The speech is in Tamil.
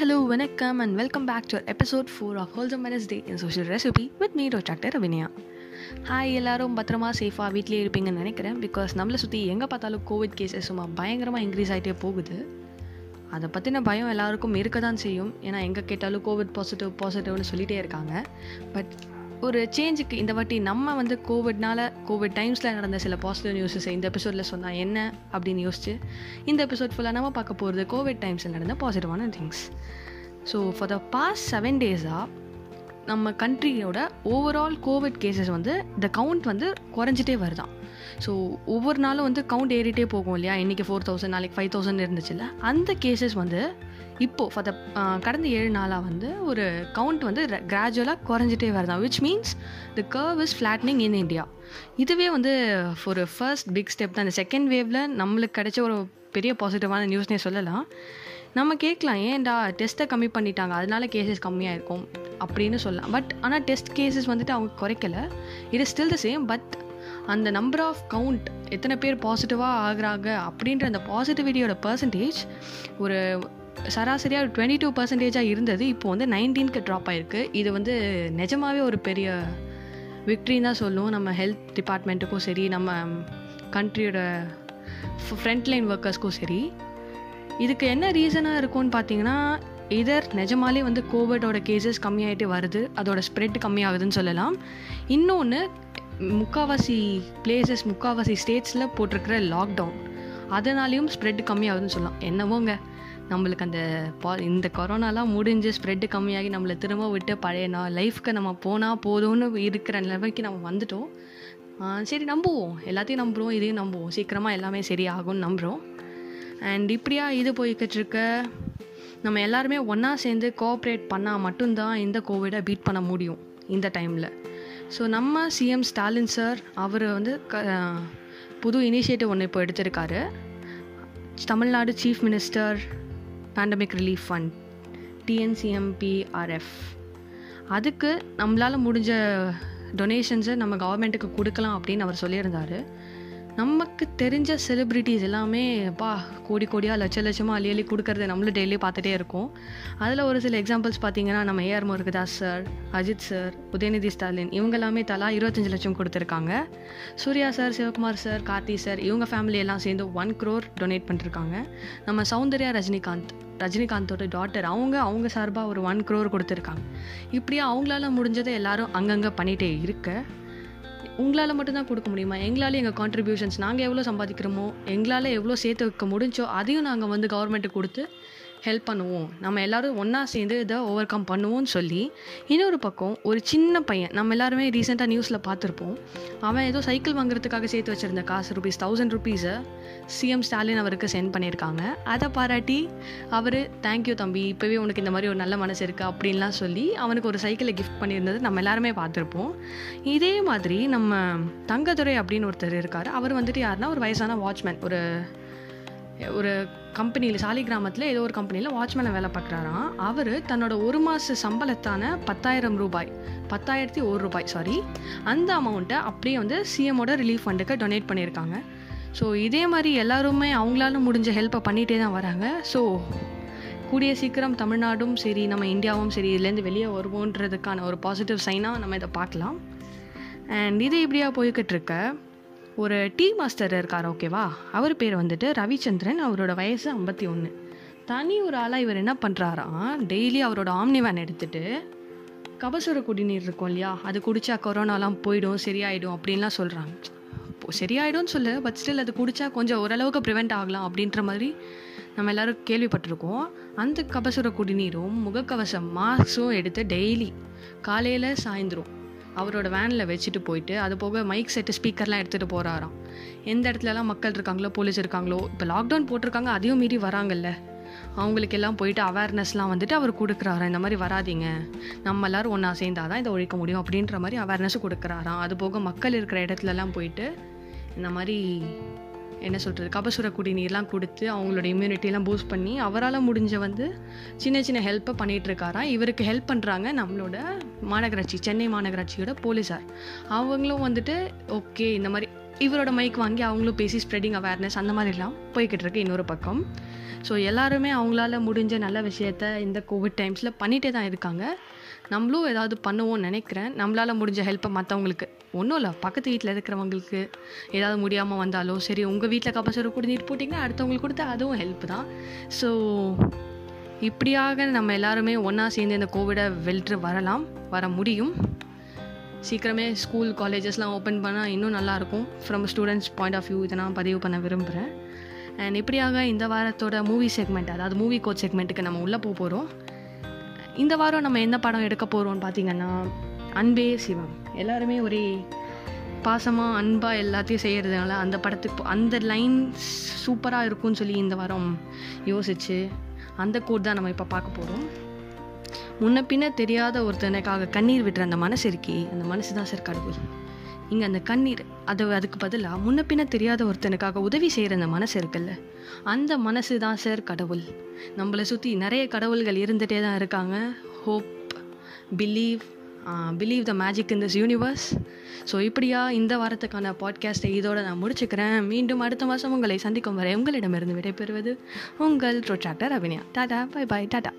ஹலோ வணக்கம் and welcome back to episode four of holes menus day in social recipe with me doctor Abhinaya hi எல்லாரும் பத்திரமா சேஃபாக வீட்லேயே இருப்பீங்கன்னு நினைக்கிறேன். பிகாஸ் நம்மளை சுற்றி எங்கே பார்த்தாலும் கோவிட் கேசஸ் சும்மா பயங்கரமாக இன்க்ரீஸ் ஆகிட்டே போகுது. அதை பற்றின பயம் எல்லாருக்கும் இருக்க தான் செய்யும். ஏன்னா எங்கே கேட்டாலும் கோவிட் பாசிட்டிவ் பாசிட்டிவ்னு சொல்லிகிட்டே இருக்காங்க. பட் ஒரு சேஞ்சுக்கு இந்த வாட்டி நம்ம வந்து கோவிட்னால கோவிட் டைம்ஸில் நடந்த சில பாசிட்டிவ் நியூஸஸ் இந்த எபிசோடில் சொன்னால் என்ன அப்படின்னு யோசிச்சு இந்த எபிசோட் ஃபுல்லாக நம்ம பார்க்க போகிறது கோவிட் டைம்ஸில் நடந்த பாசிட்டிவான things so for the past seven டேஸாக நம்ம கண்ட்ரியோட ஓவரால் கோவிட் கேசஸ் வந்து இந்த கவுண்ட் வந்து குறைஞ்சிட்டே வருதான் ஸோ ஒவ்வொரு நாளும் வந்து கவுண்ட் ஏறிட்டே போகும் இல்லையா? இன்றைக்கி ஃபோர் தௌசண்ட் நாளைக்கு ஃபைவ் தௌசண்ட் இருந்துச்சுல்ல? அந்த கேசஸ் வந்து இப்போது ஃபார் த கடந்த ஏழு நாளாக வந்து ஒரு கவுண்ட் வந்து கிராஜுவலாக குறைஞ்சிட்டே வருதான் which means the curve is flattening in India இதுவே வந்து ஒரு ஃபர்ஸ்ட் பிக் ஸ்டெப் தான். இந்த செகண்ட் வேவில் நம்மளுக்கு கிடைச்ச ஒரு பெரிய பாசிட்டிவான நியூஸ்னே சொல்லலாம். நம்ம கேட்கலாம் ஏன்டா டெஸ்ட்டை கம்மி பண்ணிட்டாங்க? அதனால கேசஸ் கம்மியாக இருக்கும். அப்படின்னு சொல்லலாம். பட் ஆனால் டெஸ்ட் கேசஸ் வந்துட்டு அவங்க குறைக்கல. It is still the same but அந்த நம்பர் ஆஃப் கவுண்ட் எத்தனை பேர் பாசிட்டிவாக ஆகுறாங்க அப்படின்ற அந்த பாசிட்டிவிட்டியோட பர்சன்டேஜ் ஒரு சராசரியாக ஒரு டுவெண்ட்டி டூ பர்சன்டேஜாக இருந்தது. இப்போ வந்து நைன்டீனுக்கு ட்ராப் ஆகிருக்கு இது வந்து நிஜமாகவே ஒரு பெரிய விக்ட்ரின்னு தான் சொல்லுவோம். நம்ம ஹெல்த் டிபார்ட்மெண்ட்டுக்கும் சரி நம்ம கண்ட்ரியோட ஃப்ரண்ட்லைன் ஒர்க்கர்ஸ்க்கும் சரி இதுக்கு என்ன ரீசனாக இருக்கும்னு பார்த்தீங்கன்னா இதர் நிஜமாலே வந்து கோவிடோட கேசஸ் கம்மியாகிட்டு வருது. அதோட ஸ்ப்ரெட் கம்மியாகுதுன்னு சொல்லலாம். இன்னொன்று முக்கால்வாசி பிளேசஸ் முக்கால்வாசி ஸ்டேட்ஸில் போட்டிருக்கிற லாக்டவுன் அதனாலேயும் ஸ்ப்ரெட் கம்மியாகுதுன்னு சொல்லலாம். என்னவோங்க நம்மளுக்கு அந்த பா இந்த கொரோனாலாம் முடிஞ்சு ஸ்ப்ரெட்டு கம்மியாகி நம்மளை திரும்ப விட்டு பழைய நான் லைஃப்க்கு நம்ம போனால் போதும்னு இருக்கிற நிலைமைக்கு நம்ம வந்துட்டோம். சரி நம்புவோம். எல்லாத்தையும் நம்புகிறோம் இதையும் நம்புவோம். சீக்கிரமாக எல்லாமே சரியாகும்னு நம்புகிறோம் அண்ட் இப்படியா இது போய்கிட்டிருக்க நம்ம எல்லாருமே ஒன்றா சேர்ந்து கோஆப்ரேட் பண்ணால் மட்டும்தான் இந்த கோவிடை பீட் பண்ண முடியும் இந்த டைமில் ஸோ நம்ம சிஎம் ஸ்டாலின் சார் அவர் வந்து க புது இனிஷியேட்டிவ் ஒன்று இப்போ எடுத்திருக்காரு. Tamil Nadu chief minister pandemic relief fund TNCMPRF அதுக்கு நம்மளால் முடிஞ்ச டொனேஷன்ஸை நம்ம கவர்மெண்ட்டுக்கு கொடுக்கலாம் அப்படின்னு அவர் சொல்லியிருந்தார். நமக்கு தெரிஞ்ச செலிப்ரிட்டிஸ் எல்லாமே பா கோடி கோடியாக லட்ச லட்சமாக அள்ளி அள்ளி கொடுக்கறத நம்மளும் டெய்லி பார்த்துட்டே இருக்கோம். அதில் ஒரு சில எக்ஸாம்பிள்ஸ் பார்த்தீங்கன்னா நம்ம A R Murugadoss sir Ajith sir Udhayanidhi Stalin இவங்க எல்லாமே தலா இருபத்தஞ்சி லட்சம் கொடுத்துருக்காங்க. Suriya sir Sivakumar sir Karthi sir இவங்க ஃபேமிலி எல்லாம் சேர்ந்து ஒன் க்ரோர் டொனேட் பண்ணிருக்காங்க. நம்ம சௌந்தர்யா ரஜினிகாந்த் ரஜினிகாந்தோட டாட்டர் அவங்க அவங்க சார்பாக ஒரு ஒன் க்ரோர் கொடுத்துருக்காங்க. இப்படியே அவங்களால முடிஞ்சதை எல்லாரும் அங்கங்கே பண்ணிகிட்டே இருக்க. உங்களால் மட்டும்தான் கொடுக்க முடியுமா? எங்களால் எங்கள் கான்ட்ரிபியூஷன்ஸ் நாங்கள் எவ்வளோ சம்பாதிக்கிறோமோ எங்களால் எவ்வளோ சேர்த்து வைக்க முடிஞ்சோ அதையும் நாங்கள் வந்து கவர்மெண்ட்டுக்கு கொடுத்து ஹெல்ப் பண்ணுவோம். நம்ம எல்லோரும் ஒன்றா சேர்ந்து இதை ஓவர் கம் பண்ணுவோம்னு சொல்லி இன்னொரு பக்கம் ஒரு சின்ன பையன் நம்ம எல்லாருமே ரீசெண்டாக நியூஸில் பார்த்துருப்போம். அவன் ஏதோ சைக்கிள் வாங்குறதுக்காக சேர்த்து வச்சுருந்த காசு ருபீஸ் தௌசண்ட் ருபீஸை சிஎம் ஸ்டாலின் அவருக்கு சென்ட் பண்ணியிருக்காங்க. அதை பாராட்டி அவர் தேங்க்யூ தம்பி இப்போவே உனக்கு இந்த மாதிரி ஒரு நல்ல மனசு இருக்குது அப்படின்லாம் சொல்லி அவனுக்கு ஒரு சைக்கிளை கிஃப்ட் பண்ணியிருந்தது நம்ம எல்லாருமே பார்த்துருப்போம். இதே மாதிரி நம்ம தங்கதுரை அப்படின்னு ஒருத்தர் இருக்கார். அவர் வந்துட்டு யாருன்னா ஒரு வயசான வாட்ச்மேன் ஒரு ஒரு கம்பெனியில் சாலிகிராமத்தில் ஏதோ ஒரு கம்பெனியில் வாட்ச்மேனை வேலை பார்க்குறாராம். அவர் தன்னோட ஒரு மாத சம்பளத்தான பத்தாயிரம் ரூபாய் பத்தாயிரத்தி ஒரு ரூபாய் சாரி அந்த அமௌண்ட்டை அப்படியே வந்து சிஎமோட ரிலீஃப் ஃபண்டுக்கு டொனேட் பண்ணியிருக்காங்க. ஸோ இதே மாதிரி எல்லாருமே அவங்களால முடிஞ்ச ஹெல்ப்பை பண்ணிகிட்டே தான் வராங்க. ஸோ கூடிய சீக்கிரம் தமிழ்நாடும் சரி நம்ம இந்தியாவும் சரி இதுலேருந்து வெளியே வருவோன்றதுக்கான ஒரு பாசிட்டிவ் சைனாக நம்ம இதை பார்க்கலாம். அண்ட் இது இப்படியாக போய்கிட்டு இருக்க. ஒரு டீ மாஸ்டர் இருக்கார் ஓகேவா அவர் பேர் வந்துட்டு ரவிச்சந்திரன் அவரோட வயசு ஐம்பத்தி ஒன்று தனி ஒரு ஆளாக இவர் என்ன பண்ணுறாராம் டெய்லி அவரோட ஆம்னி வேன் எடுத்துகிட்டு கபசுர குடிநீர் இருக்கும் இல்லையா? அது குடித்தா கொரோனாலாம் போயிடும் சரியாயிடும் அப்படின்லாம் சொல்கிறாங்க சரியாயிடும்னு சொல்லு பட் ஸ்டில் அது குடித்தா கொஞ்சம் ஓரளவுக்கு ப்ரிவெண்ட் ஆகலாம் அப்படின்ற மாதிரி நம்ம எல்லோரும் கேள்விப்பட்டிருக்கோம். அந்த கபசுர குடிநீரும் முகக்கவசம் மாஸ்க்கும் எடுத்து டெய்லி காலையில் சாயந்தரம் அவரோட வேனில் வச்சுட்டு போயிட்டு அது போக மைக் செட்டு ஸ்பீக்கர்லாம் எடுத்துகிட்டு போகிறாராம் எந்த இடத்துலலாம் மக்கள் இருக்காங்களோ போலீஸ் இருக்காங்களோ இப்போ லாக்டவுன் போட்டிருக்காங்க அதையும் மீறி வராங்கல்ல. அவங்களுக்கு எல்லாம் போயிட்டு அவேர்னஸ்லாம் வந்துட்டு அவர் கொடுக்குறாராம். இந்த மாதிரி வராதிங்க. நம்ம எல்லோரும் ஒன்றா சேர்ந்தால் தான் இதை ஒழிக்க முடியும் அப்படின்ற மாதிரி அவேர்னஸ் கொடுக்குறாராம். அது போக மக்கள் இருக்கிற இடத்துலலாம் போயிட்டு இந்த மாதிரி என்ன சொல்கிறது கபசுர குடிநீர்லாம் கொடுத்து அவங்களோட இம்யூனிட்டிலாம் பூஸ்ட் பண்ணி அவரால் முடிஞ்ச வந்து சின்ன சின்ன ஹெல்ப்பை பண்ணிகிட்ருக்காராம் இவருக்கு ஹெல்ப் பண்ணுறாங்க நம்மளோட மாநகராட்சி சென்னை மாநகராட்சியோட போலீஸார். அவங்களும் வந்துட்டு ஓகே இந்த மாதிரி இவரோட மைக் வாங்கி அவங்களும் பேசி ஸ்ப்ரெடிங் அவேர்னஸ் அந்த மாதிரிலாம் போய்கிட்டு இருக்கு இன்னொரு பக்கம். ஸோ எல்லாருமே அவங்களால முடிஞ்ச நல்ல விஷயத்த இந்த கோவிட் டைம்ஸில் பண்ணிகிட்டே தான் இருக்காங்க. நம்மளும் ஏதாவது பண்ணுவோம்னு நினைக்கிறேன். நம்மளால் முடிஞ்ச ஹெல்ப்பை மற்றவங்களுக்கு ஒன்றும் இல்லை பக்கத்து வீட்டில் இருக்கிறவங்களுக்கு ஏதாவது முடியாமல் வந்தாலோ சரி உங்கள் வீட்டில் கப்பசரம் குடிநீர் போட்டிங்கன்னா அடுத்தவங்களுக்கு கொடுத்தா அதுவும் ஹெல்ப் தான். ஸோ இப்படியாக நம்ம எல்லாருமே ஒன்றா சேர்ந்து இந்த கோவிடை வெல்ட்டு வரலாம் வர முடியும். சீக்கிரமே ஸ்கூல் காலேஜஸ்லாம் ஓப்பன் பண்ணால் இன்னும் நல்லாயிருக்கும் from students point of view இதை நான் பதிவு பண்ண விரும்புகிறேன் அண்ட் இப்படியாக இந்த வாரத்தோட மூவி செக்மெண்ட் அதாவது மூவி கோட் செக்மெண்ட்டுக்கு நம்ம உள்ளே போக போகிறோம் இந்த வாரம் நம்ம என்ன படம் எடுக்க போகிறோம்னு பார்த்தீங்கன்னா அன்பே சிவம். எல்லாருமே ஒரே பாசமாக அன்பாக எல்லாத்தையும் செய்கிறதுனால அந்த படத்துக்கு அந்த லைன் சூப்பராக இருக்கும்னு சொல்லி இந்த வாரம் யோசிச்சு அந்த கோட் தான் நம்ம இப்போ பார்க்க போகிறோம் முன்ன பின்ன தெரியாத ஒருத்தனுக்காக கண்ணீர் விட்டுற அந்த மனசு இருக்கே அந்த மனசு தான் சார் கடவுள். இங்கே அந்த கண்ணீர் அது அதுக்கு பதிலாக முன்ன பின்ன தெரியாத ஒருத்தனுக்காக உதவி செய்கிற அந்த மனசு இருக்குல்ல? அந்த மனசு தான் சார் கடவுள். நம்மளை சுற்றி நிறைய கடவுள்கள் இருந்துகிட்டே தான் இருக்காங்க. Hope believe believe the magic in this universe so இப்படியா இந்த வாரத்துக்கான பாட்காஸ்ட்டை இதோட நான் முடிச்சுக்கிறேன். மீண்டும் அடுத்த மாதம் உங்களை சந்திக்கும் வரை உங்களிடமிருந்து விடைபெறுவது உங்கள் ப்ரொட்ராக்டர் அபினியா டாடா பை பாய் டாடா.